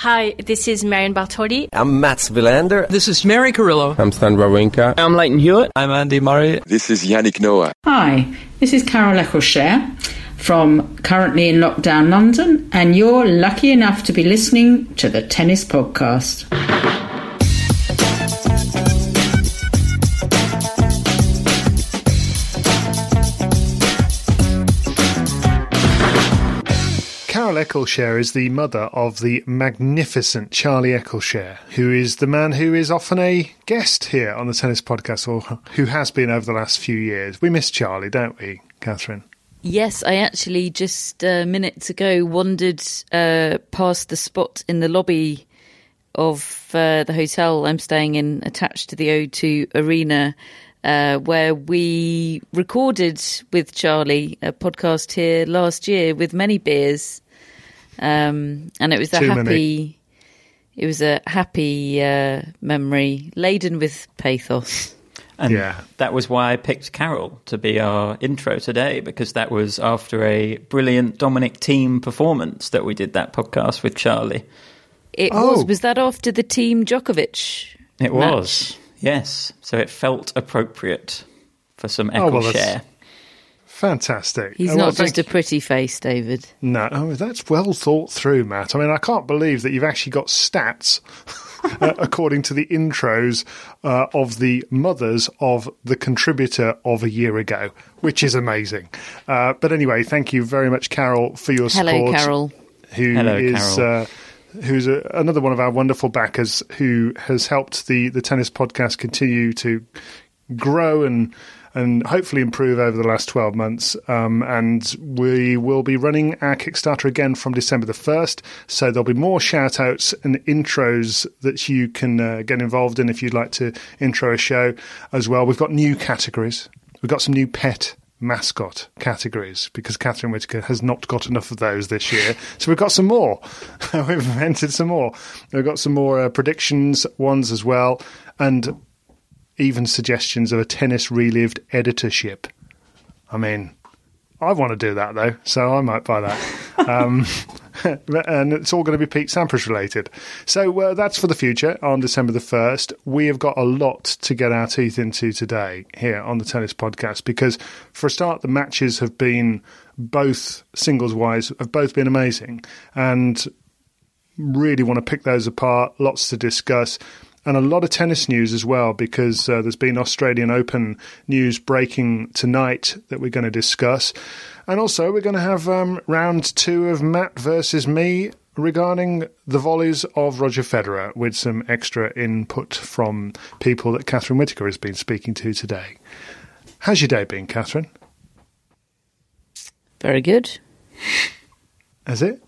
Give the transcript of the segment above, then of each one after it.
Hi, this is Marion Bartoli. I'm Mats Wilander. This is Mary Carillo. I'm Stan Wawrinka. I'm Lleyton Hewitt. I'm Andy Murray. This is Yannick Noah. Hi, this is Carol Eccleshare from currently in lockdown London, and you're lucky enough to be listening to the Tennis Podcast. Eccleshare is the mother of the magnificent Charlie Eccleshare, who is the man who is often a guest here on the Tennis Podcast, or who has been over the last few years. We miss Charlie, don't we, Catherine? Yes, I actually just uh, minutes ago wandered uh, past the spot in the lobby of uh, the hotel I'm staying in, attached to the O2 Arena, uh, where we recorded with Charlie a podcast here last year with many beers, um, and it was a Too happy. many. It was a happy uh, memory laden with pathos. And Yeah. that was why I picked Carol to be our intro today, because that was after a brilliant Dominic Thiem performance that we did that podcast with Charlie. It Oh. was. Was that after the Thiem Djokovic? It match? was, yes. So it felt appropriate for some Oh, echo well, that's- share. Fantastic. He's Uh, well, not just a pretty face, David. No, oh, that's well thought through, Matt. I mean, I can't believe that you've actually got stats uh, according to the intros uh, of the mothers of the contributor of a year ago, which is amazing. Uh, but anyway, thank you very much, Carol, for your Hello, support. Carol. who Hello, is, Carol. Uh, who's a, another one of our wonderful backers who has helped the the tennis podcast continue to grow and and hopefully improve over the last 12 months. Um, and we will be running our Kickstarter again from December the 1st. So there'll be more shout outs and intros that you can uh, get involved in if you'd like to intro a show as well. We've got new categories. We've got some new pet mascot categories because Catherine Whitaker has not got enough of those this year. So we've got some more. we've invented some more. We've got some more uh, predictions ones as well. And even suggestions of a tennis relived editorship. I mean, I want to do that though, so I might buy that. um, and it's all going to be Pete Sampras related. So uh, that's for the future on December the 1st. We have got a lot to get our teeth into today here on the Tennis Podcast because, for a start, the matches have been both singles wise, have both been amazing. And really want to pick those apart. Lots to discuss. And a lot of tennis news as well, because uh, there's been Australian Open news breaking tonight that we're going to discuss. And also, we're going to have um, round two of Matt versus me regarding the volleys of Roger Federer with some extra input from people that Catherine Whitaker has been speaking to today. How's your day been, Catherine? Very good. Has it?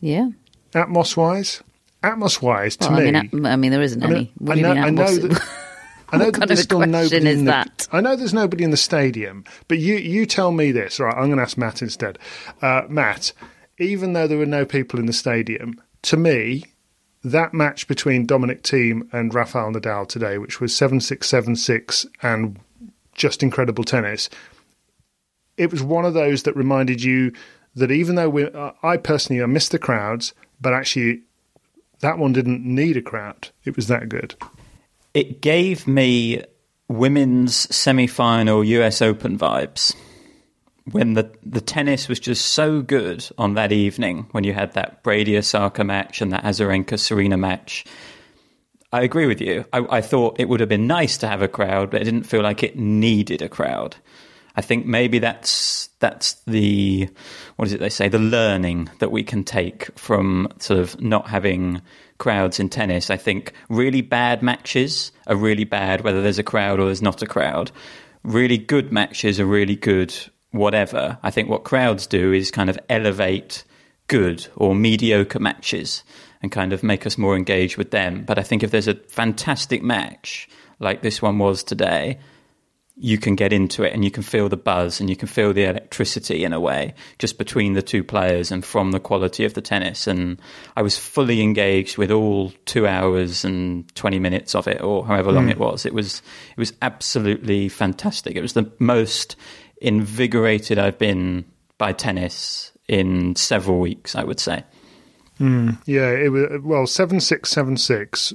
Yeah. Atmos wise? Atmos wise, to Well, me. I mean, I, mean, there isn't I mean, any. What I do you know, mean? Know Atmos? that. I know that there's still nobody is in the, that? I know there's nobody in the stadium, but you you tell me this. Right, I'm going to ask Matt instead. Uh, Matt, even though there were no people in the stadium, to me, that match between Dominic Thiem and Rafael Nadal today, which was seven six seven six and just incredible tennis, it was one of those that reminded you that even though we, uh, I personally I missed the crowds, but actually that one didn't need a crowd. It was that good. It gave me women's semi final US Open vibes when the the tennis was just so good on that evening when you had that Brady Osaka match and that Azarenka Serena match. I agree with you. I, I, thought it would have been nice to have a crowd, but it didn't feel like it needed a crowd. I think maybe that's that's the what is it they say the learning that we can take from sort of not having crowds in tennis. I think really bad matches are really bad whether there's a crowd or there's not a crowd. Really good matches are really good whatever. I think what crowds do is kind of elevate good or mediocre matches and kind of make us more engaged with them. But I think if there's a fantastic match like this one was today, you can get into it and you can feel the buzz and you can feel the electricity in a way just between the two players and from the quality of the tennis. And I was fully engaged with all two hours and 20 minutes of it or however long mm. it was. It was, it was absolutely fantastic. It was the most invigorated I've been by tennis in several weeks, I would say. Mm, yeah, it was well seven six seven six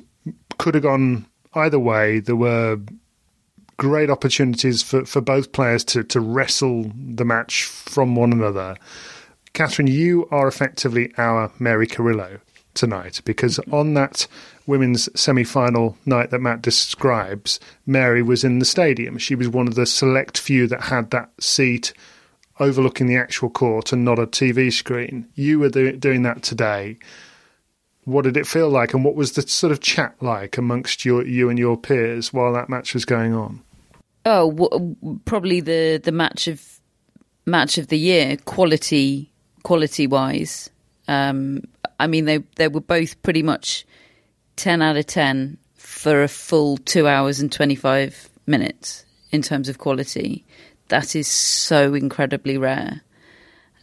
could have gone either way. There were great opportunities for, for both players to, to wrestle the match from one another. Catherine, you are effectively our Mary Carillo tonight because on that women's semi final night that Matt describes, Mary was in the stadium. She was one of the select few that had that seat overlooking the actual court and not a TV screen. You were do- doing that today. What did it feel like, and what was the sort of chat like amongst your, you and your peers while that match was going on? Oh, probably the the match of match of the year, quality quality wise. Um, I mean, they they were both pretty much ten out of ten for a full two hours and twenty five minutes in terms of quality. That is so incredibly rare.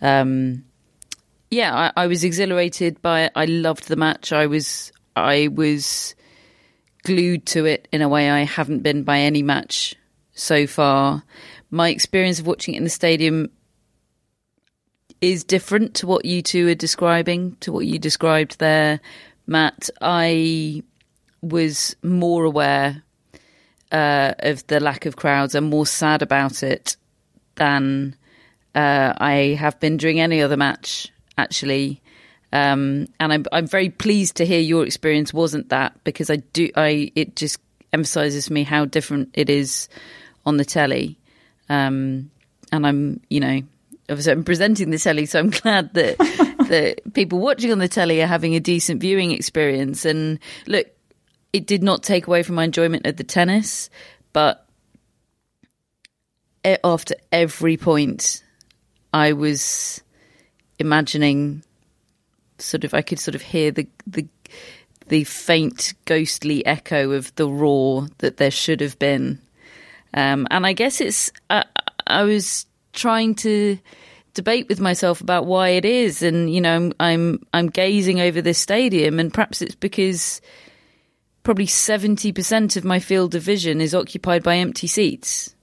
Um, yeah, I, I was exhilarated by it. I loved the match. I was I was glued to it in a way I haven't been by any match so far. My experience of watching it in the stadium is different to what you two are describing, to what you described there, Matt. I was more aware uh, of the lack of crowds and more sad about it than uh, I have been during any other match, actually. Um, and I'm I'm very pleased to hear your experience wasn't that because I do I it just emphasizes me how different it is on the telly. Um, and I'm, you know, obviously I'm presenting the telly, so I'm glad that that people watching on the telly are having a decent viewing experience. And look, it did not take away from my enjoyment of the tennis, but after every point, I was imagining sort of I could sort of hear the the the faint ghostly echo of the roar that there should have been um, and I guess it's, uh, I was trying to debate with myself about why it is. And, you know, I'm, I'm, I'm gazing over this stadium and perhaps it's because probably 70% of my field of vision is occupied by empty seats.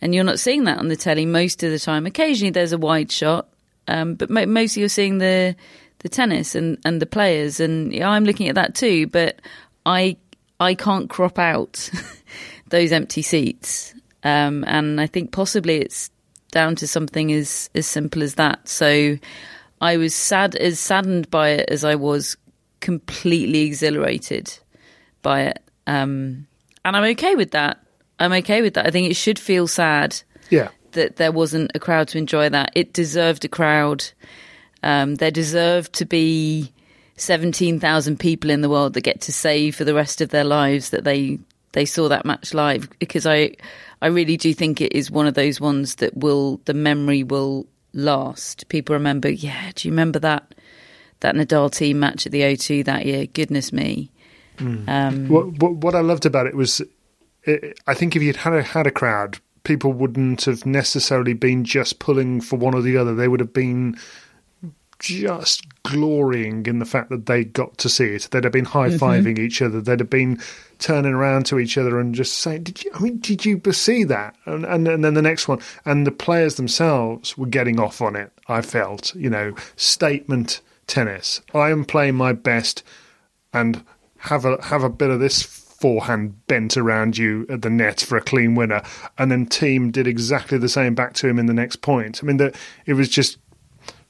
And you're not seeing that on the telly most of the time. Occasionally there's a wide shot, um, but mo- mostly you're seeing the the tennis and, and the players. And yeah, I'm looking at that too, but I I can't crop out those empty seats. Um, and I think possibly it's down to something as as simple as that. So I was sad as saddened by it as I was completely exhilarated by it. Um, and I'm okay with that. I'm okay with that. I think it should feel sad. Yeah. That there wasn't a crowd to enjoy that. It deserved a crowd. Um, there deserved to be 17,000 people in the world that get to say for the rest of their lives that they they saw that match live because I I really do think it is one of those ones that will the memory will last. People remember, yeah, do you remember that that Nadal Thiem match at the O2 that year? Goodness me. Mm. Um, what, what, what I loved about it was, it, I think if you'd had a, had a crowd, people wouldn't have necessarily been just pulling for one or the other. They would have been just glorying in the fact that they got to see it. They'd have been high fiving mm-hmm. each other. They'd have been turning around to each other and just saying, "Did you? I mean, did you see that?" And, and and then the next one, and the players themselves were getting off on it. I felt, you know, statement tennis. I am playing my best, and have a have a bit of this forehand bent around you at the net for a clean winner, and then Thiem did exactly the same back to him in the next point. I mean, that it was just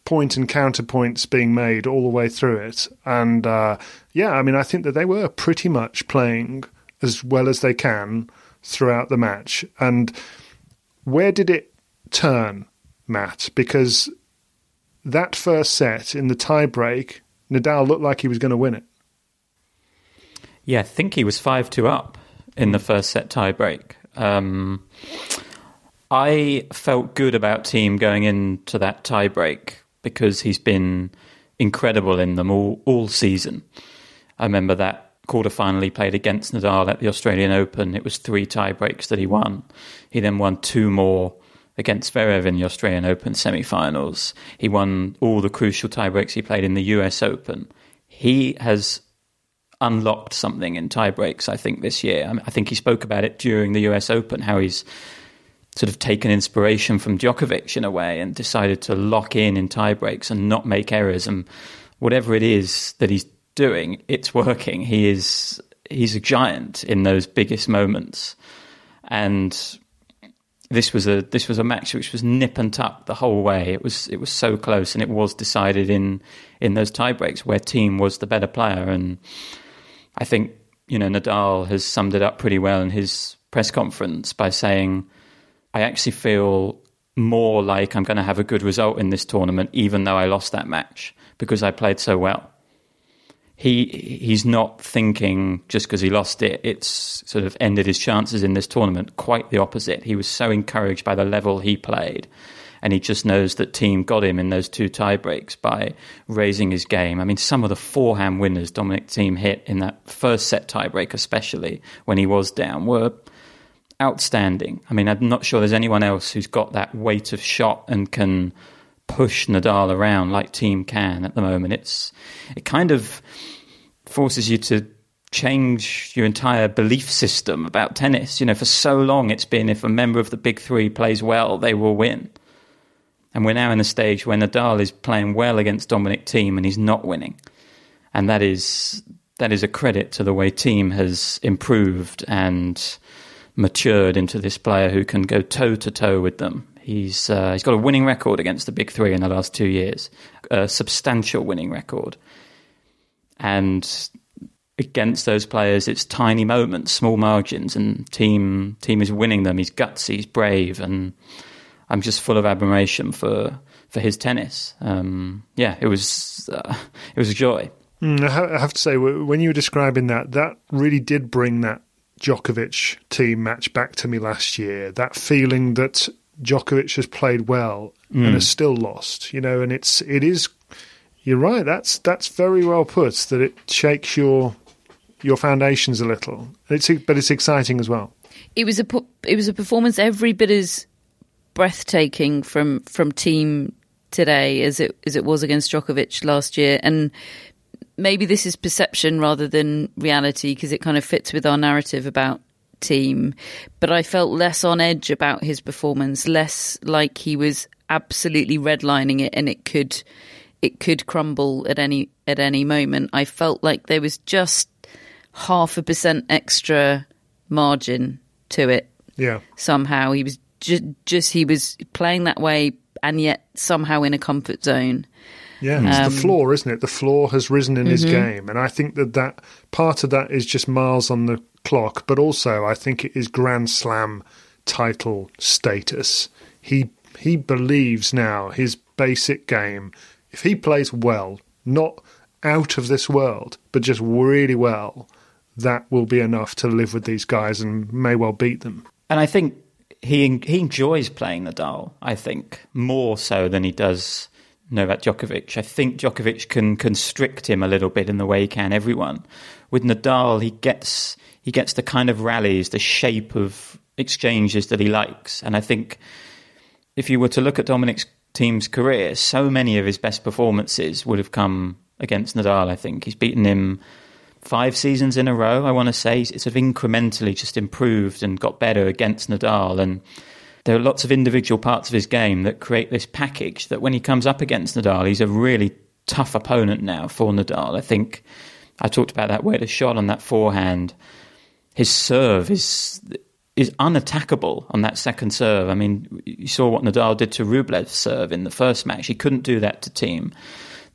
point and counterpoints being made all the way through it, and uh, yeah, I mean, I think that they were pretty much playing as well as they can throughout the match. And where did it turn, Matt? Because that first set in the tie-break, Nadal looked like he was going to win it. Yeah, I think he was 5 2 up in the first set tie-break. Um, I felt good about Thiem going into that tie-break because he's been incredible in them all, all season. I remember that quarterfinal he played against Nadal at the Australian Open. It was three tie breaks that he won. He then won two more against Zverev in the Australian Open semi-finals. He won all the crucial tie breaks he played in the US Open. He has unlocked something in tiebreaks. I think, this year. I think he spoke about it during the US Open, how he's sort of taken inspiration from Djokovic in a way and decided to lock in in tiebreaks and not make errors. And whatever it is that he's doing, it's working. He is he's a giant in those biggest moments, and this was a this was a match which was nip and tuck the whole way. It was it was so close, and it was decided in in those tiebreaks where Thiem was the better player. And I think you know Nadal has summed it up pretty well in his press conference by saying, "I actually feel." More like I'm going to have a good result in this tournament, even though I lost that match because I played so well he he's not thinking just because he lost it, it's sort of ended his chances in this tournament. Quite the opposite. He was so encouraged by the level he played, and he just knows that Thiem got him in those two tie breaks by raising his game. I mean, some of the forehand winners Dominic Thiem hit in that first set tiebreak, especially when he was down, were outstanding. I mean, I'm not sure there's anyone else who's got that weight of shot and can push Nadal around like Thiem can at the moment. It's it kind of forces you to change your entire belief system about tennis. You know, for so long it's been if a member of the big three plays well, they will win. And we're now in a stage where Nadal is playing well against Dominic Thiem and he's not winning. And that is that is a credit to the way Thiem has improved and matured into this player who can go toe to toe with them He's uh, he's got a winning record against the big three in the last two years, a substantial winning record, and against those players, it's tiny moments, small margins, and team Thiem is winning them. He's gutsy, he's brave, and I'm just full of admiration for for his tennis. Um, yeah, it was uh, it was a joy. Mm, I have to say, when you were describing that, that really did bring that Djokovic Thiem match back to me last year. That feeling that Djokovic has played well mm. and has still lost. You know, and it's it is. You're right. That's that's very well put. That it shakes your your foundations a little. It's but it's exciting as well. It was a it was a performance every bit as breathtaking from from Thiem today as it as it was against Djokovic last year, and maybe this is perception rather than reality because it kind of fits with our narrative about Thiem. but I felt less on edge about his performance, less like he was absolutely redlining it and it could it could crumble at any at any moment. I felt like there was just half a percent extra margin to it. Yeah. Somehow he was just, just he was playing that way and yet somehow in a comfort zone. Yeah, it's um, the floor, isn't it? The floor has risen in mm-hmm. his game, and I think that that part of that is just miles on the clock, but also I think it is Grand Slam title status. He he believes now his basic game. If he plays well, not out of this world, but just really well, that will be enough to live with these guys and may well beat them. And I think he he enjoys playing Nadal. I think more so than he does Novak Djokovic. I think Djokovic can constrict him a little bit in the way he can everyone. With Nadal, he gets he gets the kind of rallies, the shape of exchanges that he likes. And I think if you were to look at Dominic's Thiem's career, so many of his best performances would have come against Nadal. I think he's beaten him five seasons in a row. I want to say it's sort of incrementally just improved and got better against Nadal. And there are lots of individual parts of his game that create this package that when he comes up against Nadal, he's a really tough opponent now for Nadal. I think I talked about that weight of shot on that forehand his serve is is unattackable on that second serve. I mean, you saw what Nadal did to Rublev's serve in the first match. He couldn't do that to Thiem.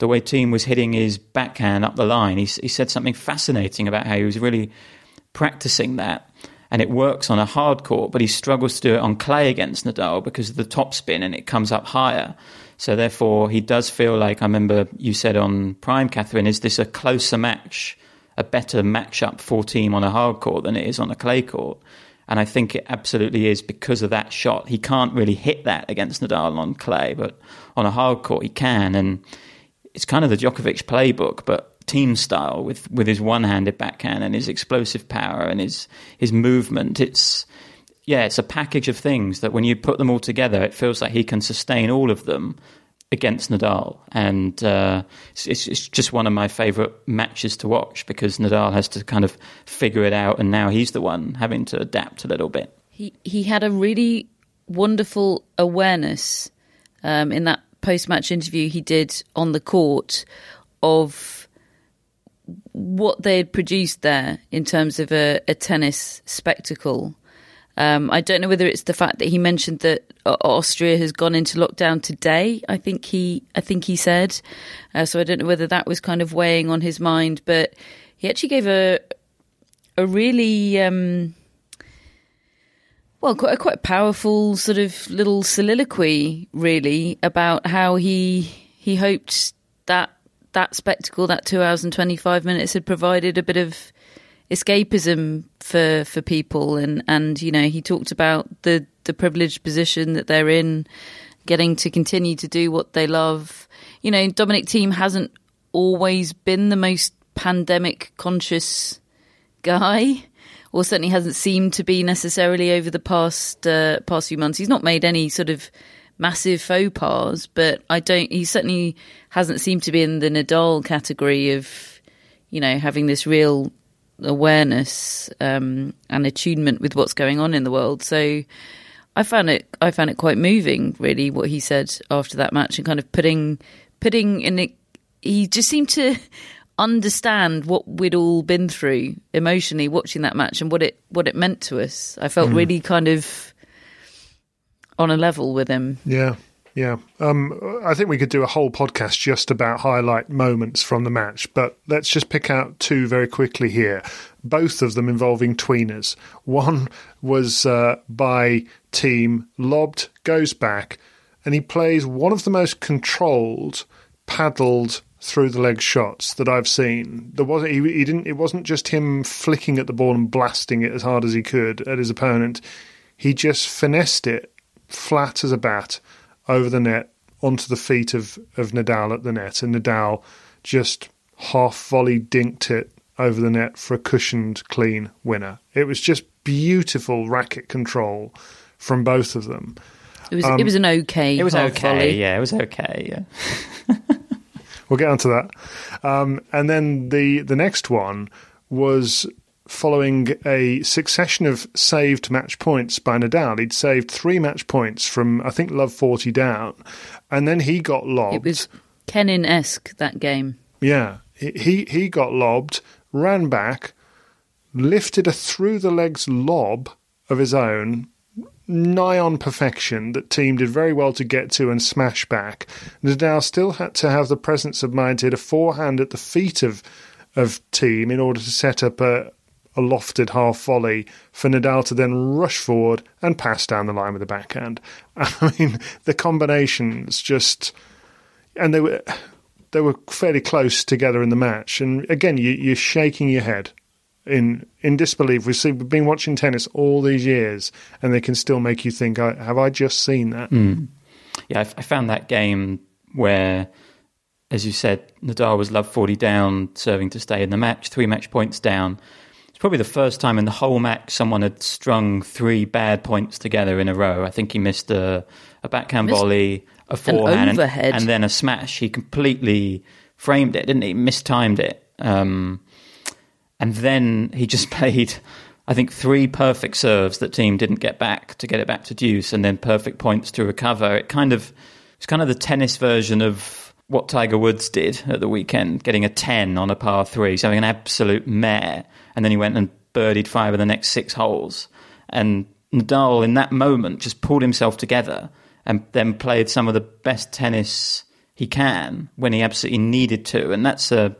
The way Thiem was hitting his backhand up the line, he, he said something fascinating about how he was really practicing that. And it works on a hard court, but he struggles to do it on clay against Nadal because of the topspin and it comes up higher. So therefore, he does feel like I remember you said on Prime, Catherine, is this a closer match, a better matchup for Thiem on a hard court than it is on a clay court? And I think it absolutely is because of that shot. He can't really hit that against Nadal on clay, but on a hard court he can. And it's kind of the Djokovic playbook, but Thiem style with, with his one handed backhand and his explosive power and his, his movement. It's, yeah, it's a package of things that when you put them all together, it feels like he can sustain all of them against Nadal, and uh, it's, it's, just one of my favourite matches to watch because Nadal has to kind of figure it out, and now he's the one having to adapt a little bit. He he had a really wonderful awareness um, in that post match interview he did on the court of what they had produced there in terms of a, a tennis spectacle um, I don't know whether it's the fact that he mentioned that Austria has gone into lockdown today. I think he, I think he said. Uh, so I don't know whether that was kind of weighing on his mind, but he actually gave a a really um, well, quite a quite powerful sort of little soliloquy, really, about how he he hoped that that spectacle, that two hours and twenty five minutes, had provided a bit of escapism for for people. And and you know he talked about the the privileged position that they're in getting to continue to do what they love. You know Dominic Thiem hasn't always been the most pandemic conscious guy or certainly hasn't seemed to be necessarily over the past uh, past few months he's not made any sort of massive faux pas but I don't he certainly hasn't seemed to be in the Nadal category of you know having this real awareness um, and attunement with what's going on in the world. So I found it I found it quite moving, really, what he said after that match, and kind of putting putting in it. He just seemed to understand what we'd all been through emotionally watching that match and what it what it meant to us. I felt mm. really kind of on a level with him. Yeah. Yeah, um, I think we could do a whole podcast just about highlight moments from the match, but let's just pick out two very quickly here. Both of them involving tweeners. One was uh, by Thiem, lobbed, goes back, and he plays one of the most controlled, paddled through the leg shots that I've seen. There was he, he didn't. It wasn't just him flicking at the ball and blasting it as hard as he could at his opponent. He just finessed it flat as a bat over the net onto the feet of, of Nadal at the net, and Nadal just half volley dinked it over the net for a cushioned clean winner. It was just beautiful racket control from both of them. It was um, it was an okay. It was okay. Volley. Yeah, it was okay. Yeah. we'll get onto that. Um, and then the the next one was following a succession of saved match points by Nadal. He'd saved three match points from, I think, love 40 down. And then he got lobbed. It was Kenin esque, that game. Yeah. He, he got lobbed, ran back, lifted a through the legs lob of his own, nigh on perfection, that Thiem did very well to get to and smash back. Nadal still had to have the presence of mind to hit a forehand at the feet of of Thiem in order to set up a, a lofted half volley for Nadal to then rush forward and pass down the line with the backhand. I mean, the combinations just, and they were they were fairly close together in the match. And again, you, are shaking your head in in disbelief. We've, seen, we've been watching tennis all these years, and they can still make you think, "Have I just seen that?" Mm. Yeah, I found that game where as you said, Nadal was love 40 down, serving to stay in the match, three match points down It's probably the first time in the whole match someone had strung three bad points together in a row. I think he missed a, a backhand missed volley, a forehand, and, and, then a smash. He completely framed it, didn't he? Mistimed it. Um, and then he just played, I think, three perfect serves that Thiem didn't get back to get it back to deuce, and then perfect points to recover. It kind of it's kind of the tennis version of what Tiger Woods did at the weekend, getting a ten on a par three, so having an absolute mare and then he went and birdied five of the next six holes. And Nadal, in that moment, just pulled himself together and then played some of the best tennis he can when he absolutely needed to. And that's a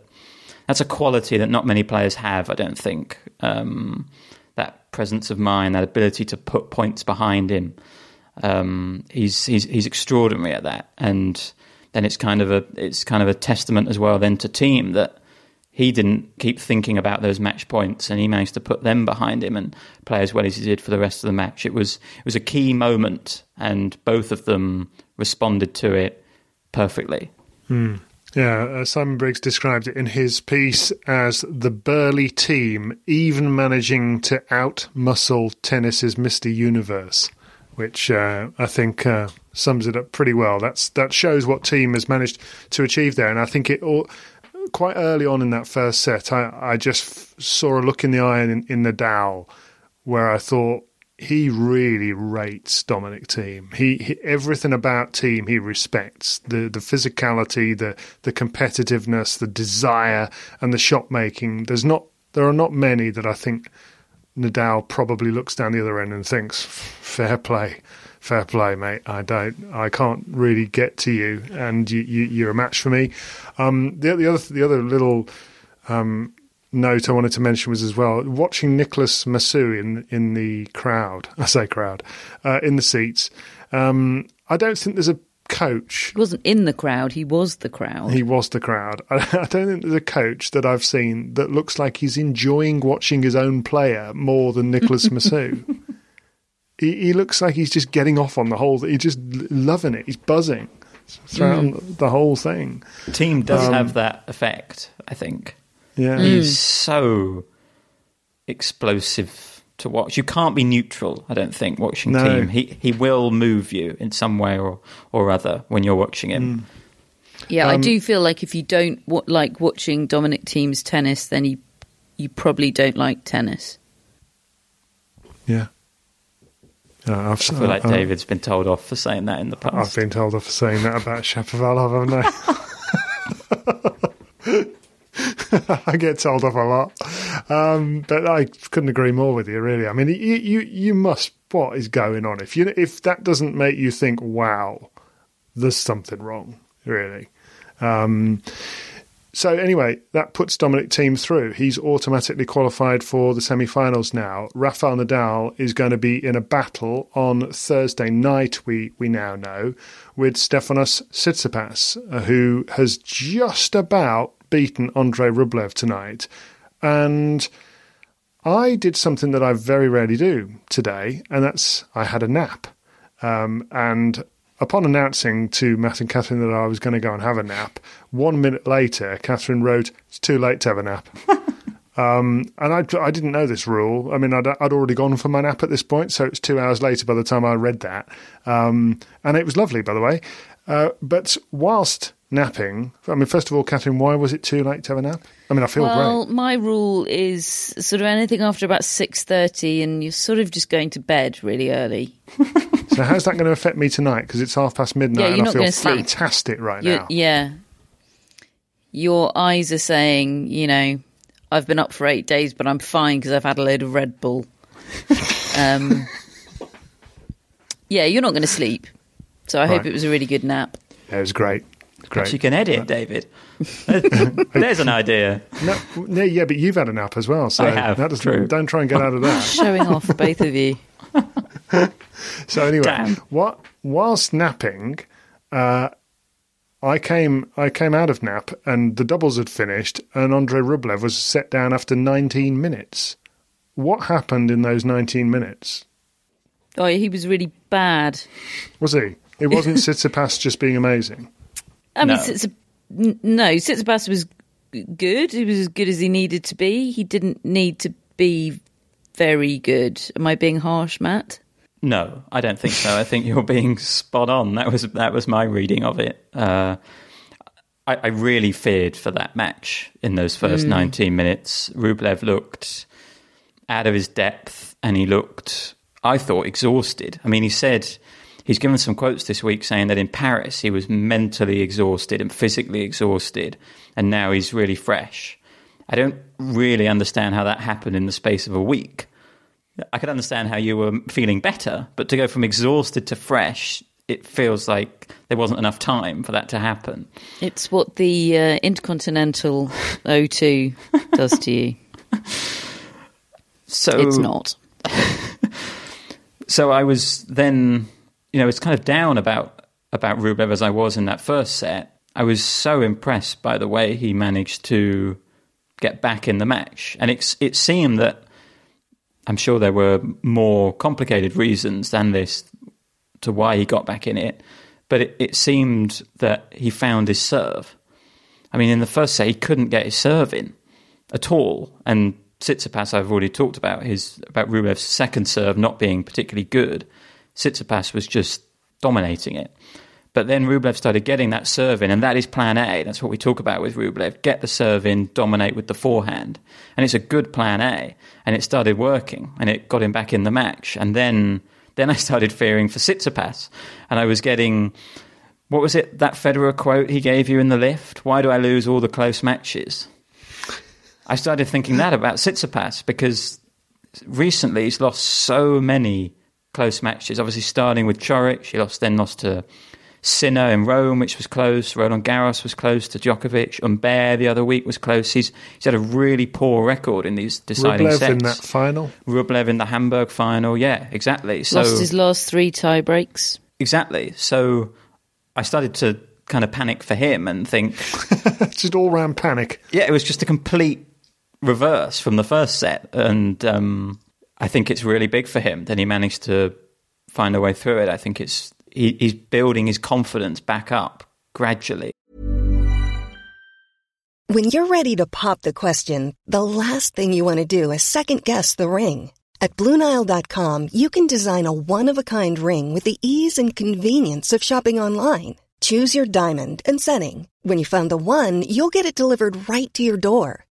that's a quality that not many players have. I don't think um, that presence of mind, that ability to put points behind him. Um, he's he's he's extraordinary at that, and then it's kind of a it's kind of a testament as well then to Thiem that he didn't keep thinking about those match points and he managed to put them behind him and play as well as he did for the rest of the match. It was it was a key moment and both of them responded to it perfectly. Mm. Yeah, uh, Simon Briggs described it in his piece as the burly Thiem, even managing to out muscle tennis's Mr. Universe, which uh, I think uh, sums it up pretty well. That's that shows what Thiem has managed to achieve there, and I think it all quite early on in that first set, I, I just f- saw a look in the eye in, in Nadal where I thought he really rates Dominic Thiem. He, he, everything about Thiem he respects the the physicality, the the competitiveness, the desire, and the shot making. There's not there are not many that I think Nadal probably looks down the other end and thinks fair play, fair play, mate. I don't, I can't really get to you, and you, you are a match for me. Um, the the other the other little um, note I wanted to mention was as well watching Nicholas Massu in in the crowd. I say crowd uh, in the seats. Um, I don't think there's a coach. He wasn't in the crowd. He was the crowd. He was the crowd. I, I don't think there's a coach that I've seen that looks like he's enjoying watching his own player more than Nicholas Massu. he, he, looks like he's just getting off on the whole. He's just loving it. He's buzzing throughout mm. the whole thing. Thiem does um, have that effect, I think. Yeah. He's mm. so explosive to watch. You can't be neutral, I don't think, watching no. Thiem. He he will move you in some way or, or other when you're watching him. Mm. Yeah, um, I do feel like if you don't w- like watching Dominic Thiem's tennis, then you you probably don't like tennis. Yeah. Uh, i feel like uh, David's been told off for saying that in the past. I've been told off for saying that about Shapovalov, haven't I? I get told off a lot, um, but I couldn't agree more with you. Really, I mean, you, you you must. What is going on? If you if that doesn't make you think, wow, there's something wrong, really. Um, so anyway, that puts Dominic Thiem through. He's automatically qualified for the semi-finals now. Rafael Nadal is going to be in a battle on Thursday night. We we now know with Stefanos Tsitsipas, uh, who has just about beaten Andrei Rublev tonight. And I did something that I very rarely do today, and that's I had a nap. Um, and upon announcing to Matt and Catherine that I was going to go and have a nap, one minute later, Catherine wrote, It's too late to have a nap. um, and I, I didn't know this rule. I mean, I'd, I'd, already gone for my nap at this point, so it's two hours later by the time I read that. Um, and it was lovely, by the way. Uh, but whilst napping, I mean, first of all, Catherine, why was it too late to have a nap? I mean, I feel great well, great. my rule is sort of anything after about six thirty, and you're sort of just going to bed really early. so how's that going to affect me tonight? Because it's half past midnight, yeah, and I feel fantastic right you're, now. Yeah, your eyes are saying, you know, I've been up for eight days, but I'm fine because I've had a load of Red Bull. um, yeah, you're not going to sleep. So I right. hope it was a really good nap. Yeah, it was great. Great. you can edit, David. There's an idea. No, no, yeah, but you've had a nap as well, so I have, that true. don't try and get out of that. Showing off, both of you. so anyway, what whilst napping, uh, I came I came out of nap and the doubles had finished, and Andrei Rublev was set down after 19 minutes. What happened in those 19 minutes? Oh, he was really bad. Was he? It wasn't Tsitsipas just being amazing. I mean, no. Tsitsipas, no, Tsitsipas was good. He was as good as he needed to be. He didn't need to be very good. Am I being harsh, Matt? No, I don't think so. I think you're being spot on. That was that was my reading of it. Uh, I, I, really feared for that match in those first mm. 19 minutes. Rublev looked out of his depth, and he looked, I thought, exhausted. I mean, he said he's given some quotes this week saying that in Paris he was mentally exhausted and physically exhausted, and now he's really fresh. I don't really understand how that happened in the space of a week. I could understand how you were feeling better, but to go from exhausted to fresh, it feels like there wasn't enough time for that to happen. It's what the uh, Intercontinental O2 does to you. So It's not. so I was then, you know, it's kind of down about about Rublev as I was in that first set. I was so impressed by the way he managed to get back in the match, and it it seemed that I'm sure there were more complicated reasons than this to why he got back in it, but it, it seemed that he found his serve. I mean, in the first set, he couldn't get his serve in at all, and Tsitsipas, I've already talked about his about Rublev's second serve not being particularly good. Tsitsipas was just dominating it. But then Rublev started getting that serve in, and that is plan A. That's what we talk about with Rublev. Get the serve in, dominate with the forehand. And it's a good plan A. And it started working, and it got him back in the match. And then, then I started fearing for Tsitsipas. And I was getting, what was it, that Federer quote he gave you in the lift? Why do I lose all the close matches? I started thinking that about Tsitsipas because recently he's lost so many close matches. Obviously, starting with Coric, he lost then lost to Sinner in Rome, which was close. Roland Garros was close to Djokovic. Humbert the other week was close. He's he's had a really poor record in these deciding Rublev sets. in that final. Rublev in the Hamburg final, yeah, exactly. So Lost his last three tie breaks. exactly. So I started to kind of panic for him and think, it's Just all round panic. yeah, it was just a complete reverse from the first set, and um, I think it's really big for him that he managed to find a way through it. I think it's he, he's building his confidence back up gradually. When you're ready to pop the question, the last thing you want to do is second guess the ring. At Bluenile.com, you can design a one of a kind ring with the ease and convenience of shopping online. Choose your diamond and setting. When you find the one, you'll get it delivered right to your door.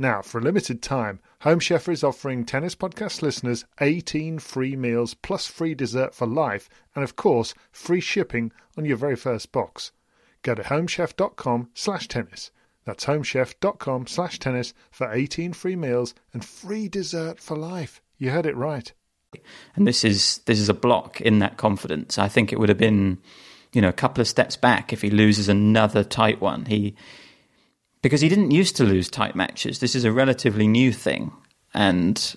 Now, for a limited time, Home Chef is offering Tennis Podcast listeners 18 free meals plus free dessert for life and, of course, free shipping on your very first box. Go to homechef.com slash tennis. That's homechef.com slash tennis for 18 free meals and free dessert for life. You heard it right. And this is this is a block in that confidence. I think it would have been, you know, a couple of steps back if he loses another tight one. He because he didn't used to lose tight matches. This is a relatively new thing, and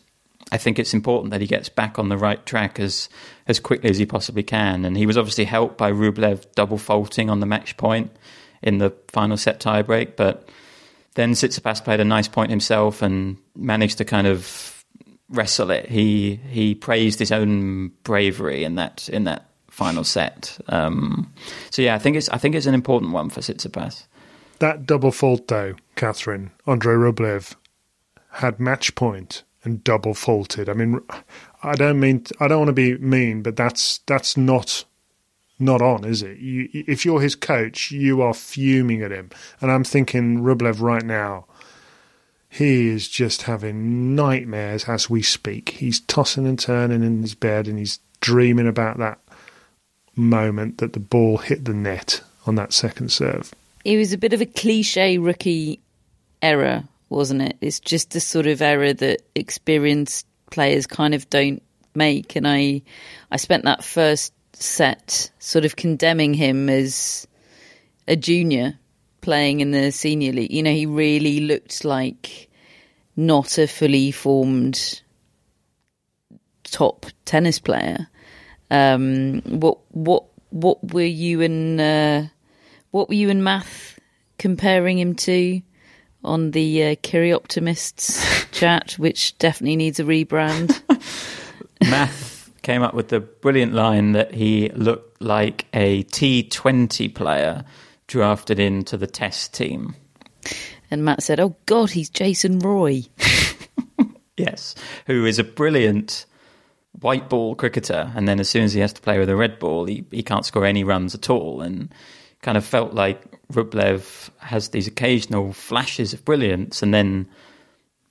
I think it's important that he gets back on the right track as as quickly as he possibly can. And he was obviously helped by Rublev double faulting on the match point in the final set tiebreak, but then Tsitsipas played a nice point himself and managed to kind of wrestle it. He he praised his own bravery in that in that final set. Um, so yeah, I think it's I think it's an important one for Tsitsipas. That double fault, though, Catherine, Andrei Rublev had match point and double faulted. I mean, I don't mean I don't want to be mean, but that's that's not not on, is it? You, if you're his coach, you are fuming at him, and I'm thinking Rublev right now. He is just having nightmares as we speak. He's tossing and turning in his bed, and he's dreaming about that moment that the ball hit the net on that second serve. It was a bit of a cliche rookie error, wasn't it? It's just the sort of error that experienced players kind of don't make. And I, I spent that first set sort of condemning him as a junior playing in the senior league. You know, he really looked like not a fully formed top tennis player. Um, what what what were you and uh, what were you in Math comparing him to on the uh, Kiri Optimists chat, which definitely needs a rebrand? Math came up with the brilliant line that he looked like a T20 player drafted into the test team. And Matt said, "Oh God, he's Jason Roy." yes, who is a brilliant white ball cricketer, and then as soon as he has to play with a red ball, he, he can't score any runs at all. And kind of felt like Rublev has these occasional flashes of brilliance, and then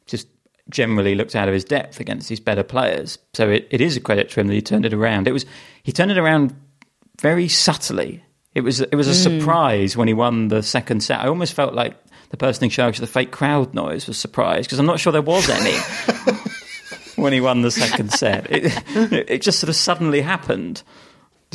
just generally looked out of his depth against these better players. So it, it is a credit to him that he turned it around. It was he turned it around very subtly. It was it was a mm. surprise when he won the second set. I almost felt like the person in charge of the fake crowd noise was surprised because I'm not sure there was any. when he won the second set. It, it just sort of suddenly happened.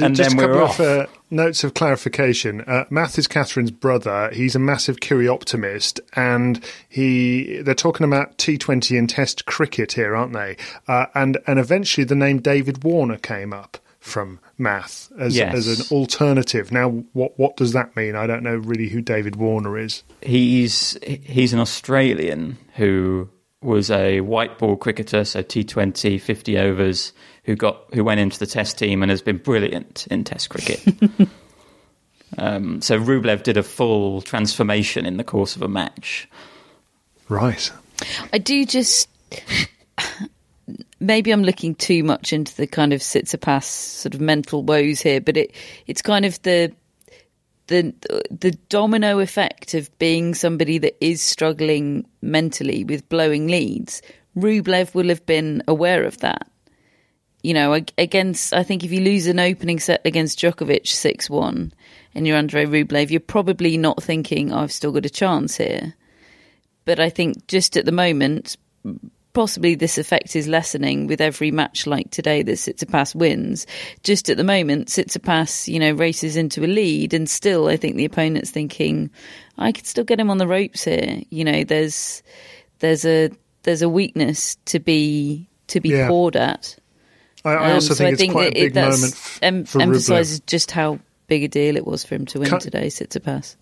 And just then a couple of uh, notes of clarification. Uh, Math is Catherine's brother. He's a massive Kiri optimist, and he they're talking about T20 and Test cricket here, aren't they? Uh, and and eventually the name David Warner came up from Math as yes. as an alternative. Now, what what does that mean? I don't know really who David Warner is. He's he's an Australian who was a white ball cricketer, so T20, 50 overs, who got who went into the Test team and has been brilliant in Test cricket. um, so Rublev did a full transformation in the course of a match. Right. I do just. Maybe I'm looking too much into the kind of Tsitsipas sort of mental woes here, but it it's kind of the the the domino effect of being somebody that is struggling mentally with blowing leads, Rublev will have been aware of that. You know, against I think if you lose an opening set against Djokovic six one, and you're Andrei Rublev, you're probably not thinking I've still got a chance here. But I think just at the moment, possibly this effect is lessening with every match like today that Tsitsipas wins. Just at the moment, Tsitsipas, you know, races into a lead, and still, I think the opponent's thinking, I could still get him on the ropes here. You know, there's there's a there's a weakness to be to be yeah. poured at. I, I also um, think so it's think quite it, a big moment f- em- for emphasizes just how big a deal it was for him to win today, Tsitsipas.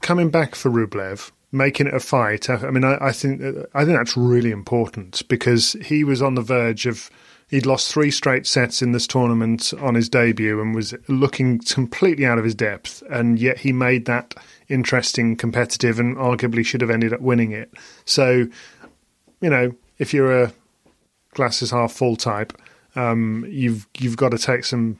Coming back for Rublev, making it a fight. I, I mean, I, I, think I think that's really important because he was on the verge of he'd lost three straight sets in this tournament on his debut and was looking completely out of his depth, and yet he made that interesting, competitive, and arguably should have ended up winning it. So, you know, if you're a glasses half full type, um, you've you've got to take some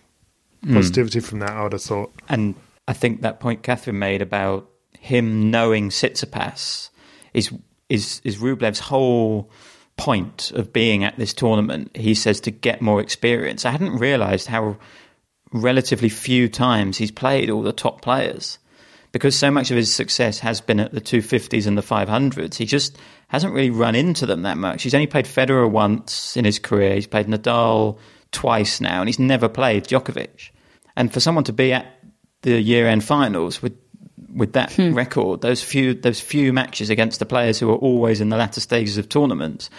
hmm. positivity mm. from that. I would have thought, and I think that point Catherine made about him knowing Tsitsipas is is is Rublev's whole point of being at this tournament. He says to get more experience. I hadn't realised how relatively few times he's played all the top players because so much of his success has been at the 250s and the 500s. He just hasn't really run into them that much. He's only played Federer once in his career. He's played Nadal twice now, and he's never played Djokovic. And for someone to be at the year-end finals with with that hmm. record, those few those few matches against the players who are always in the latter stages of tournaments,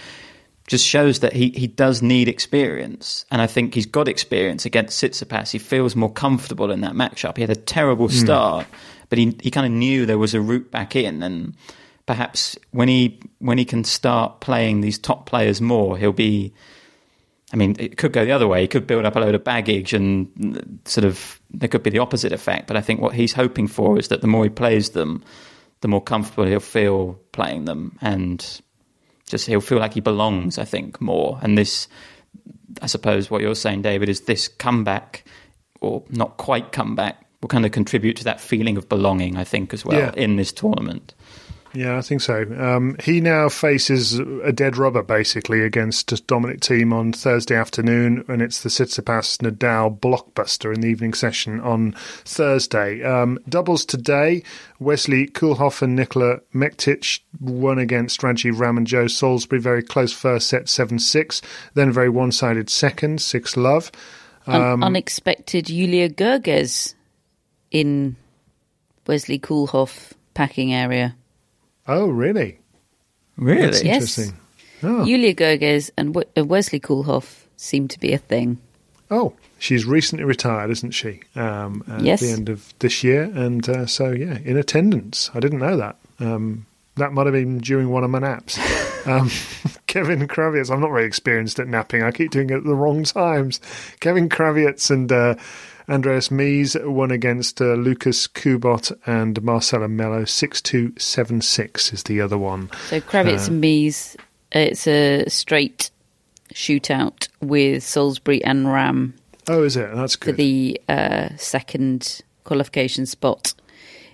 just shows that he, he does need experience. And I think he's got experience against Tsitsipas. He feels more comfortable in that matchup. He had a terrible hmm. start, but he he kind of knew there was a route back in. And perhaps when he when he can start playing these top players more, he'll be I mean, it could go the other way. He could build up a load of baggage and sort of there could be the opposite effect. But I think what he's hoping for is that the more he plays them, the more comfortable he'll feel playing them, and just he'll feel like he belongs. I think more. And this, I suppose, what you're saying, David, is this comeback or not quite comeback will kind of contribute to that feeling of belonging. I think as well yeah. in this tournament. Yeah, I think so. Um, he now faces a dead rubber basically against Dominic Thiem on Thursday afternoon, and it's the Tsitsipas Nadal blockbuster in the evening session on Thursday. Um, doubles today: Wesley Koolhof and Nikola Mektic won against Rajiv Ram and Joe Salisbury. Very close first set, seven six. Then very one-sided second, six love. Um, unexpected Julia Goerges in Wesley Koolhof packing area. Oh, really? Really? That's Yes. interesting. Oh. Julia Goerges and uh, Wesley Koolhof seem to be a thing. Oh, she's recently retired, isn't she? Um, at Yes. the end of this year, and uh, so yeah, in attendance. I didn't know that. Um, that might have been during one of my naps. um, Kevin Krawietz. I'm not very experienced at napping. I keep doing it at the wrong times. Kevin Krawietz and uh, Andreas Mies won against uh, Lucas Kubot and Marcelo Melo. Six two seven six is the other one. So Krawietz and Mies, uh, it's a straight shootout with Salisbury and Ram Oh, is it? That's good. for the uh, second qualification spot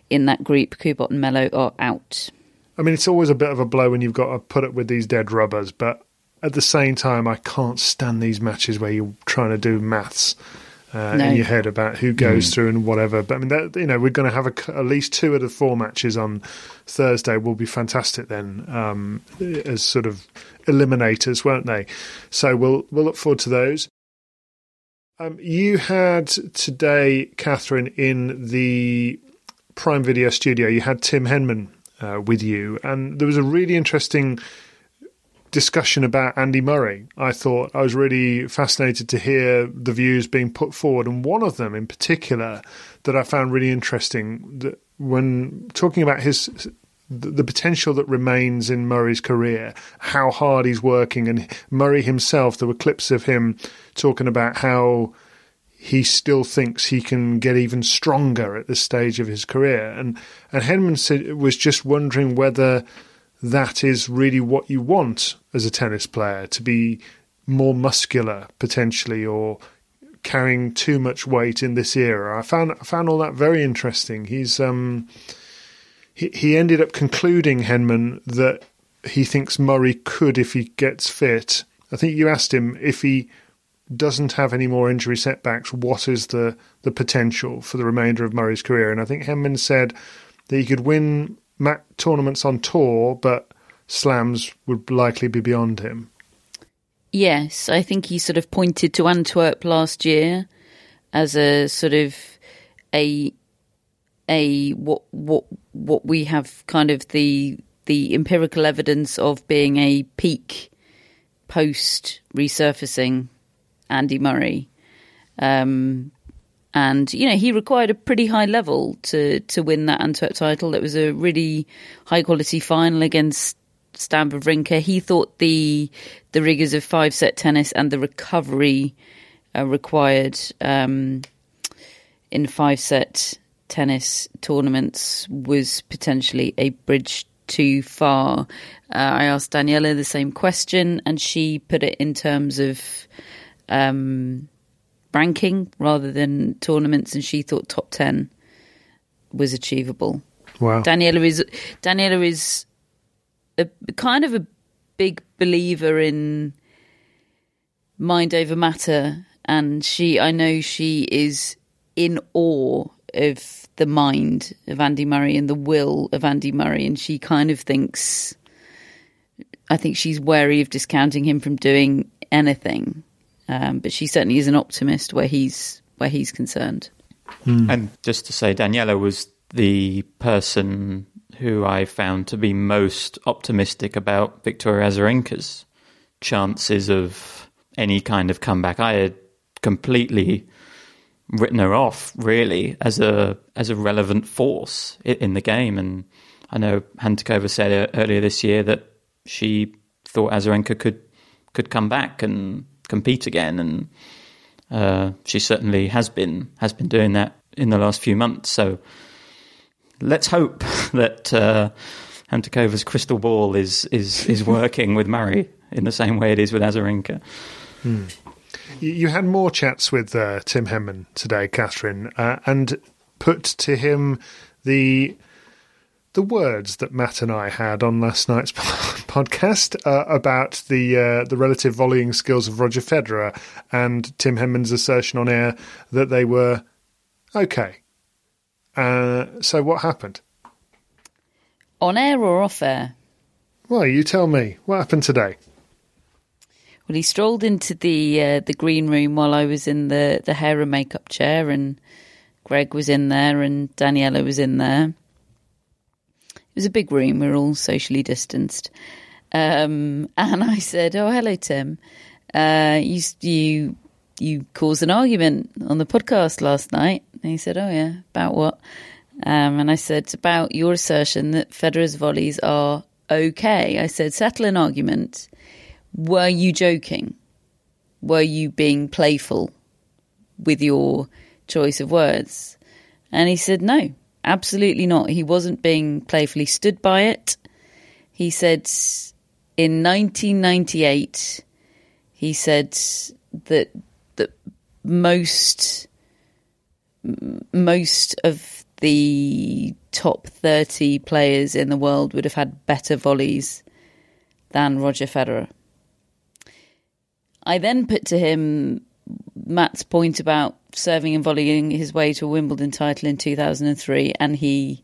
in that group. Kubot and Melo are out. I mean, it's always a bit of a blow when you've got to put it with these dead rubbers, but at the same time, I can't stand these matches where you're trying to do maths uh, No. in your head about who goes through and whatever. But I mean, that, you know, we're going to have a c at least two out of the four matches on Thursday. Will be fantastic then, um, as sort of eliminators, won't they? So we'll we'll look forward to those. Um, you had today, Catherine, in the Prime Video studio. You had Tim Henman uh, with you, and there was a really interesting discussion about Andy Murray. I thought I was really fascinated to hear the views being put forward, and one of them in particular that I found really interesting that when talking about his the potential that remains in Murray's career, how hard he's working, and Murray himself. There were clips of him talking about how he still thinks he can get even stronger at this stage of his career. And and Henman was just wondering whether that is really what you want as a tennis player to be more muscular potentially or carrying too much weight in this era. I found I found all that very interesting. He's um he he ended up concluding Henman that he thinks Murray could if he gets fit. I think you asked him if he doesn't have any more injury setbacks, what is the, the potential for the remainder of Murray's career? And I think Henman said that he could win ma- tournaments on tour, but slams would likely be beyond him. Yes, I think he sort of pointed to Antwerp last year as a sort of a a what what what we have kind of the the empirical evidence of being a peak post resurfacing Andy Murray. Um, and you know he required a pretty high level to to win that Antwerp title. It was a really high quality final against Stan Wawrinka. He thought the the rigors of five set tennis and the recovery uh, required um, in five set tennis tournaments was potentially a bridge too far. Uh, I asked Daniela the same question, and she put it in terms of um, ranking rather than tournaments, and she thought top ten was achievable. Wow. Daniela is Daniela is a kind of a big believer in mind over matter, and she I know she is in awe of the mind of Andy Murray and the will of Andy Murray, and she kind of thinks. I think she's wary of discounting him from doing anything, um, but she certainly is an optimist where he's where he's concerned. And just to say, Daniela was the person who I found to be most optimistic about Victoria Azarenka's chances of any kind of comeback. I had completely written her off, really, as a as a relevant force in the game. And I know Hantuchova said uh, earlier this year that she thought Azarenka could could come back and compete again, and uh, she certainly has been has been doing that in the last few months. So let's hope that uh, Hantuchova's crystal ball is is is working with Murray in the same way it is with Azarenka. You, you had more chats with uh, Tim Henman today, Catherine, uh, and put to him the the words that Matt and I had on last night's podcast uh, about the uh, the relative volleying skills of Roger Federer and Tim Henman's assertion on air that they were okay. Uh, so what happened? On air or off air? Well, you tell me. What happened today? Well, he strolled into the uh, the green room while I was in the, the hair and makeup chair, and Greg was in there, and Daniela was in there. Was a big room. We were all socially distanced, um, and I said, "Oh, hello, Tim. Uh, you you you caused an argument on the podcast last night." And he said, "Oh yeah, about what?" Um, and I said, "About your assertion that Federer's volleys are okay." I said, "Settle an argument." were you joking? Were you being playful with your choice of words? And he said, no, absolutely not. He wasn't being playfully stood by it. He said in 1998, he said that that most most of the top 30 players in the world would have had better volleys than Roger Federer. I then put to him Matt's point about serving and volleying his way to a Wimbledon title in 2003, and he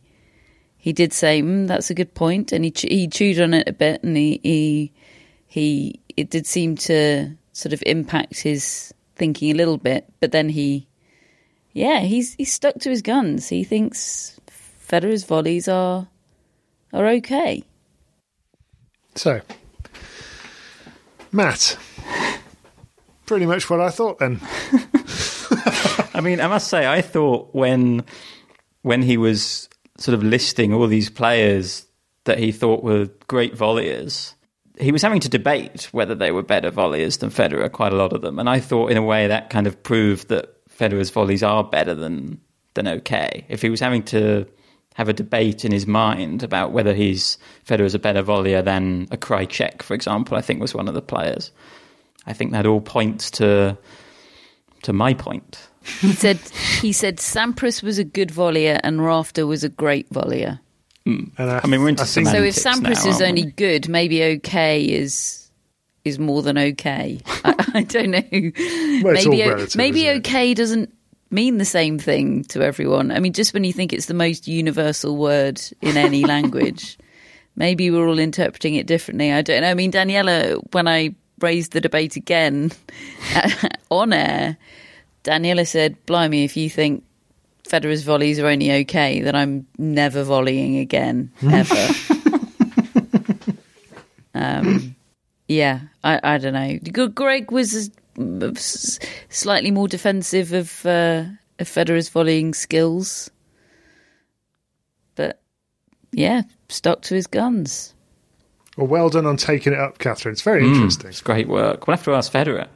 he did say mm, that's a good point, and he he chewed on it a bit, and he he he it did seem to sort of impact his thinking a little bit, but then he yeah he's he's stuck to his guns. He thinks Federer's volleys are are okay. So, Matt, pretty much what I thought then. I mean, I must say, I thought when when he was sort of listing all these players that he thought were great volleyers, he was having to debate whether they were better volleyers than Federer, quite a lot of them. And I thought, in a way, that kind of proved that Federer's volleys are better than than okay. If he was having to have a debate in his mind about whether he's Federer's a better volleyer than a Krajicek, for example, I think was one of the players. I think that all points to to my point. He said he said Sampras was a good volleyer and Rafter was a great volleyer. Mm. I, I, mean, we're into so if Sampras now, is only we? good, maybe okay is is more than okay. I, I don't know. Well, maybe relative, maybe okay doesn't mean the same thing to everyone. I mean, just when you think it's the most universal word in any language, maybe we're all interpreting it differently. I don't know. I mean, Daniela, when I raised the debate again on air, Daniela said, Blimey, if you think Federer's volleys are only okay, then I'm never volleying again, ever. um, yeah, I, I don't know. Greg was slightly more defensive of, uh, of Federer's volleying skills. But yeah, stuck to his guns. Well, well done on taking it up, Catherine. It's very Mm, interesting. it's great work. We'll have to ask Federer.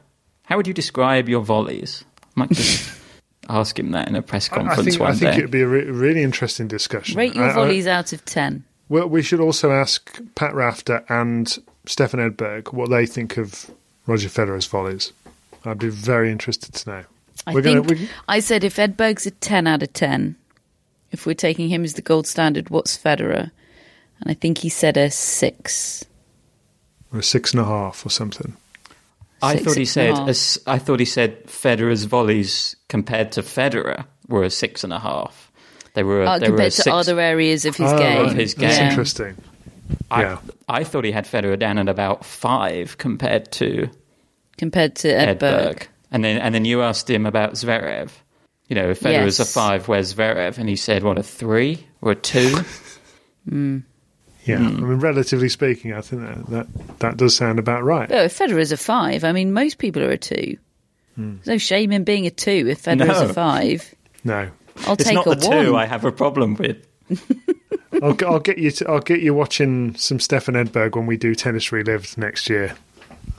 How would you describe your volleys? I might just ask him that in a press conference I think, one I think day. it'd be a re- really interesting discussion. Rate your I- I- volleys out of 10. well, we should also ask Pat Rafter and Stefan Edberg what they think of Roger Federer's volleys. I'd be very interested to know. I We're think gonna- we- I said if Edberg's a 10 out of 10, if we're taking him as the gold standard, what's Federer? And I think he said a 6. Or a six and a half or something. I Six thought he said half. I thought he said Federer's volleys compared to Federer were a six and a half. They were Uh, they were a compared to six, other areas of his Oh, game. right. his That's game. interesting. I, yeah. I thought he had Federer down at about five compared to Compared to Edberg. Edberg. And then and then you asked him about Zverev. You know, if Federer's a five, where's Zverev? And he said, what, a three or a two? Yeah, Hmm. I mean, relatively speaking, I think that that, that does sound about right. No, if Federer's a 5, I mean, most people are a 2. There's no shame in being a 2 if Federer's No. a 5. No, I'll it's take not a the 1. two I have a problem with. I'll, g- I'll get you. To, I'll get you watching some Stefan Edberg when we do tennis relived next year,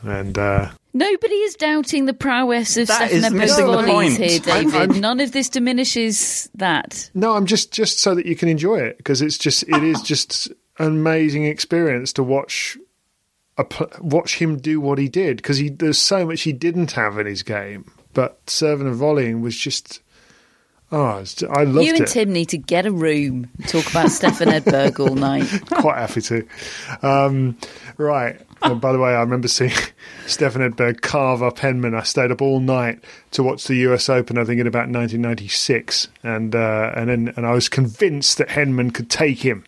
and uh, Nobody is doubting the prowess of That Stefan is Edberg's missing the point. I'm- David. I'm- None of this diminishes that. no, I'm just just so that you can enjoy it because it's just it is just an amazing experience to watch. A, watch him do what he did because he there's so much he didn't have in his game, but serving and volleying was just Oh, I loved it. You and it. Tim need to get a room, talk about Stefan Edberg all night. Quite happy to. Um, right. And by the way, I remember seeing Stefan Edberg carve up Henman. I stayed up all night to watch the U.S. Open. I think in about 1996, and uh, and then and I was convinced that Henman could take him,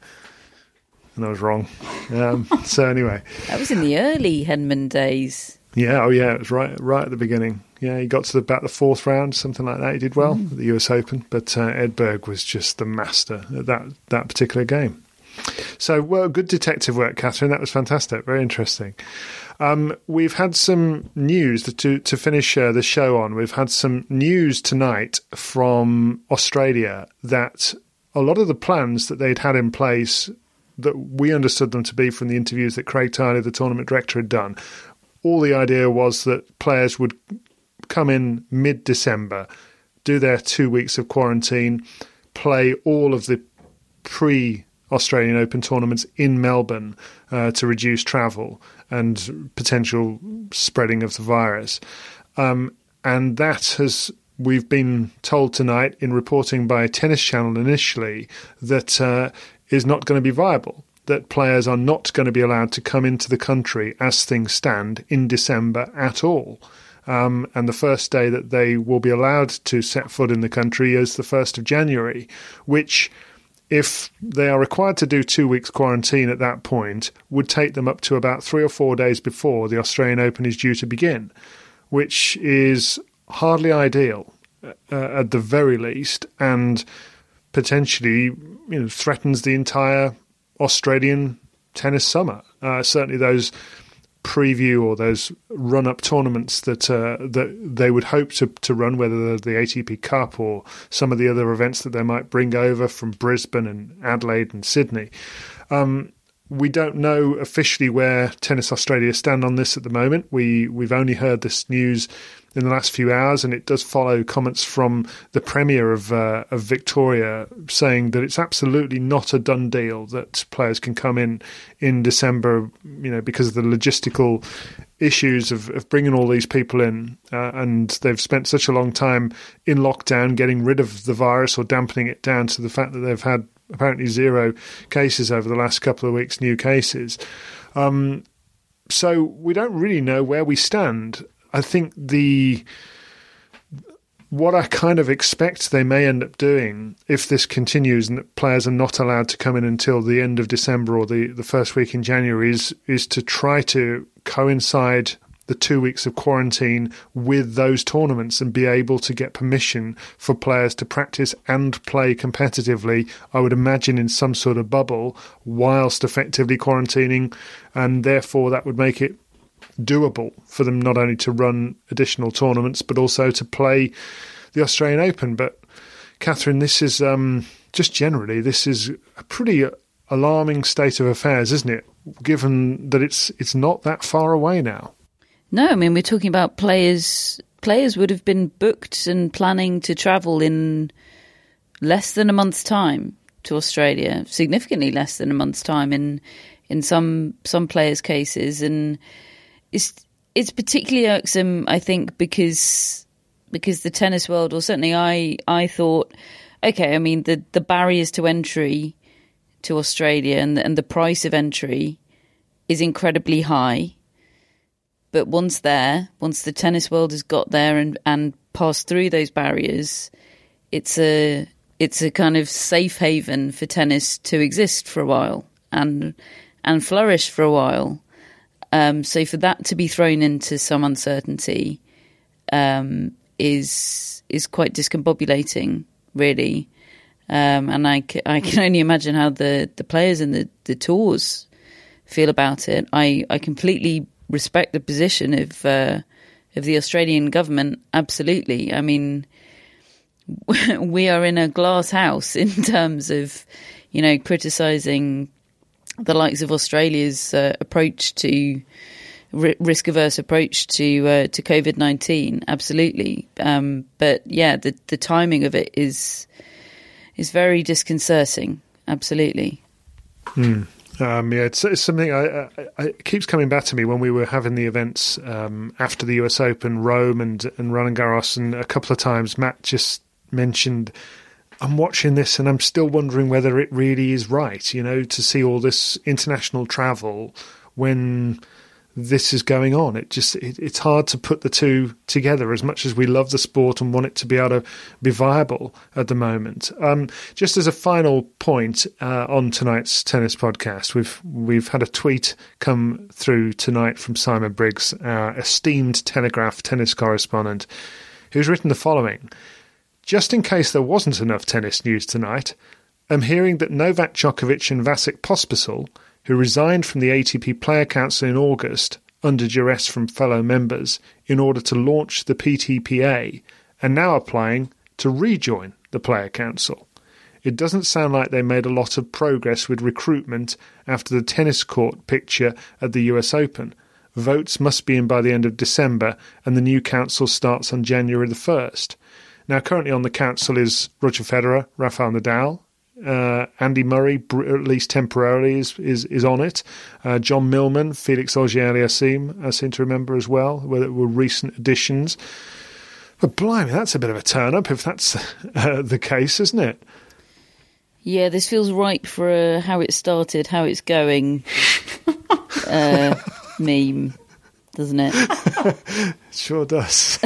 and I was wrong. Um, so anyway, That was in the early Henman days. yeah, oh yeah, it was right right at the beginning. Yeah, he got to the, about the fourth round, something like that. He did well at the U.S. Open, but uh, Edberg was just the master at that that particular game. So, well, good detective work, Catherine. That was fantastic. Very interesting. Um, we've had some news to to finish uh, the show on. We've had some news tonight from Australia that a lot of the plans that they'd had in place that we understood them to be from the interviews that Craig Tiley, the tournament director, had done. All the idea was that players would come in mid December, do their two weeks of quarantine, play all of the pre Australian Open tournaments in Melbourne uh, to reduce travel and potential spreading of the virus. Um, and that has, we've been told tonight in reporting by Tennis Channel initially, that uh, is not going to be viable. That players are not going to be allowed to come into the country as things stand in December at all. Um, and the first day that they will be allowed to set foot in the country is the 1st of January, which, if they are required to do two weeks quarantine at that point, would take them up to about three or four days before the Australian Open is due to begin, which is hardly ideal uh, at the very least, and potentially you know threatens the entire Australian tennis summer. Uh, certainly, those preview or those run up tournaments that uh, that they would hope to to run, whether the ATP Cup or some of the other events that they might bring over from Brisbane and Adelaide and Sydney. Um, we don't know officially where Tennis Australia stand on this at the moment. We we've only heard this news in the last few hours, and it does follow comments from the Premier of uh, of Victoria saying that it's absolutely not a done deal that players can come in in December, you know, because of the logistical issues of, of bringing all these people in, uh, and they've spent such a long time in lockdown, getting rid of the virus or dampening it down to the fact that they've had apparently zero cases over the last couple of weeks, new cases. Um, so we don't really know where we stand. I think the what I kind of expect they may end up doing if this continues and that players are not allowed to come in until the end of December or the, the first week in January is is to try to coincide the two weeks of quarantine with those tournaments and be able to get permission for players to practice and play competitively, I would imagine in some sort of bubble, whilst effectively quarantining, and therefore that would make it doable for them not only to run additional tournaments but also to play the Australian Open. But Catherine, this is um, just generally this is a pretty alarming state of affairs, isn't it? Given that it's it's not that far away now. No, I mean we're talking about players. Players would have been booked and planning to travel in less than a month's time to Australia, significantly less than a month's time in in some some players' cases, and it's it's particularly irksome, I think, because because the tennis world, or certainly I I thought, okay, I mean the the barriers to entry to Australia and and the price of entry is incredibly high but once there, once the tennis world has got there and, and passed through those barriers, it's a it's a kind of safe haven for tennis to exist for a while and and flourish for a while. Um, so for that to be thrown into some uncertainty um, is is quite discombobulating, really. Um, and I, c- I can only imagine how the, the players and the, the tours feel about it. I, I completely respect the position of uh, of the Australian government. Absolutely, I mean, we are in a glass house in terms of you know criticizing the likes of Australia's uh, approach to risk averse approach to uh, to COVID nineteen. Absolutely, um, but yeah, the the timing of it is is very disconcerting. Absolutely. Hmm. Um, yeah, it's, it's something I, I, keeps coming back to me when we were having the events um, after the US Open, Rome and and Roland Garros, and a couple of times Matt just mentioned, I'm watching this and I'm still wondering whether it really is right, you know, to see all this international travel when this is going on. It just it, it's hard to put the two together as much as we love the sport and want it to be able to be viable at the moment. Um, just as a final point uh, on tonight's tennis podcast, we've we've had a tweet come through tonight from Simon Briggs, our esteemed Telegraph tennis correspondent, who's written the following. Just in case there wasn't enough tennis news tonight, I'm hearing that Novak Djokovic and Vasek Pospisil who resigned from the ATP Player Council in August under duress from fellow members in order to launch the PTPA, are now applying to rejoin the Player Council. It doesn't sound like they made a lot of progress with recruitment after the tennis court picture at the US Open. Votes must be in by the end of December, and the new council starts on January the 1st. Now, currently on the council is Roger Federer, Rafael Nadal, uh, Andy Murray, at least temporarily, is is, is on it. Uh, John Millman, Felix Auger-Aliassime, I seem to remember as well, were, were recent additions. But blimey, that's a bit of a turn up if that's uh, the case, isn't it? Yeah, this feels ripe for how it started, how it's going uh, meme, doesn't it? it sure does.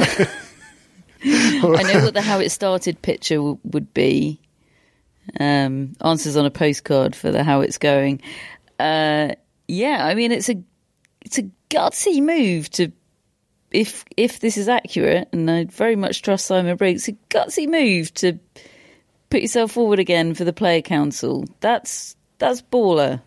I know what the how it started picture w- would be um, answers on a postcard for the how it's going. Uh, yeah, I mean it's a it's a gutsy move to if if this is accurate, and I very much trust Simon Briggs. A gutsy move to put yourself forward again for the player council. That's that's baller.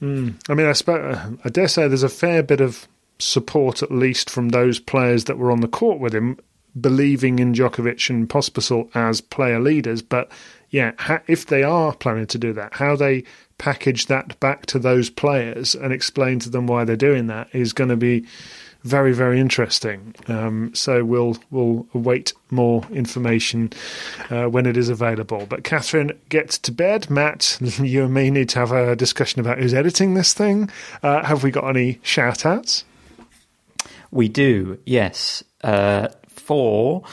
Mm. I mean, I, spe- I dare say there's a fair bit of support, at least from those players that were on the court with him, believing in Djokovic and Pospisil as player leaders. But yeah, if they are planning to do that, how they package that back to those players and explain to them why they're doing that is going to be very very interesting. Um, so we'll we'll await more information uh, when it is available. But Catherine, get to bed. Matt, you and me need to have a discussion about who's editing this thing. Uh, have we got any shout outs? We do, yes. Uh, for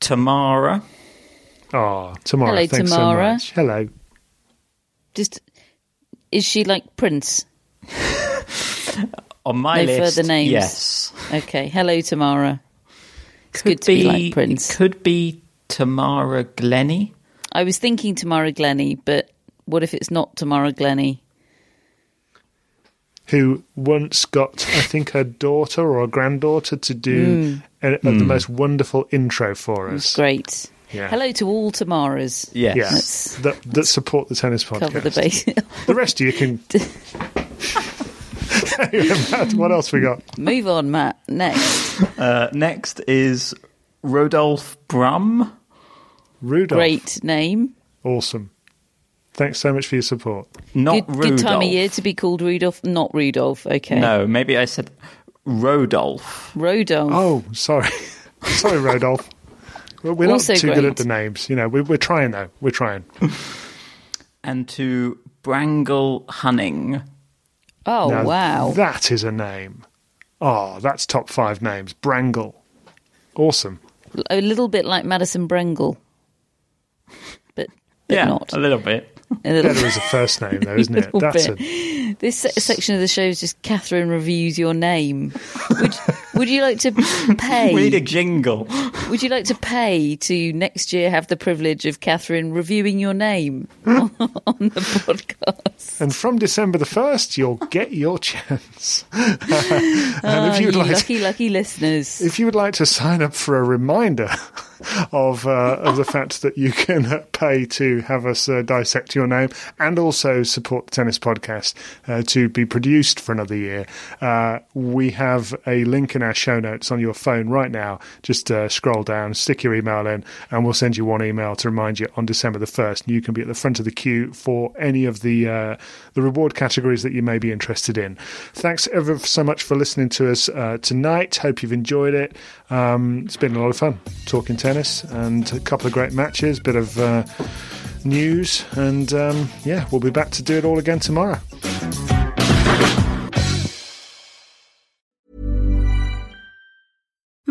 Tamara Oh, Tamara. Hello, thanks Tamara. So much. Hello. Just is she like Prince? On my no list, further names. yes. Okay. Hello, Tamara. It's Could good to be, like Prince. Could be Tamara Glenny. I was thinking Tamara Glenny, but what if it's not Tamara Glenny? Who once got, I think, her daughter or a granddaughter to do a, a, the most wonderful intro for us. Great. Yeah. Hello to all Tamaras. Yes. Yeah, Let's that, that support the tennis podcast. cover the base. The rest of you can. Anyway, Matt, what else we got? Move on, Matt. Next. Uh, next is Rodolph Brum. Rudolph. Great name. Awesome. Thanks so much for your support. Not good, Rudolph. good time of year to be called Rudolph. Not Rudolph. Okay. No, maybe I said Rodolph. Rodolph. Oh, sorry. sorry, Rodolph. We're we're not Also too good at the names. You know, we're, we're trying, though. We're trying. And to Brangle Hunning. Oh, Now, wow. That is a name. Oh, that's top five names. Brangle. Awesome. A little bit like Madison Brengle. But, but yeah, not. a little bit. Better as a first name, though, isn't it? That's a, This section of the show is just Catherine reviews your name. Would, would you like to pay? We need a jingle. Would you like to pay to next year have the privilege of Catherine reviewing your name on the podcast? and from December the 1st, you'll get your chance. and Ah, if you would you like lucky, lucky listeners. if you would like to sign up for a reminder of uh, of the fact that you can uh, pay to have us uh, dissect your name and also support the tennis podcast uh, to be produced for another year, uh, we have a link in our show notes on your phone right now. Just uh, scroll down, stick your email in, and we'll send you one email to remind you on December the first. You can be at the front of the queue for any of the uh, the reward categories that you may be interested in. Thanks ever so much for listening to us uh, tonight. Hope you've enjoyed it. Um, it's been a lot of fun talking tennis and a couple of great matches, bit of uh, news, and um, yeah, we'll be back to do it all again tomorrow.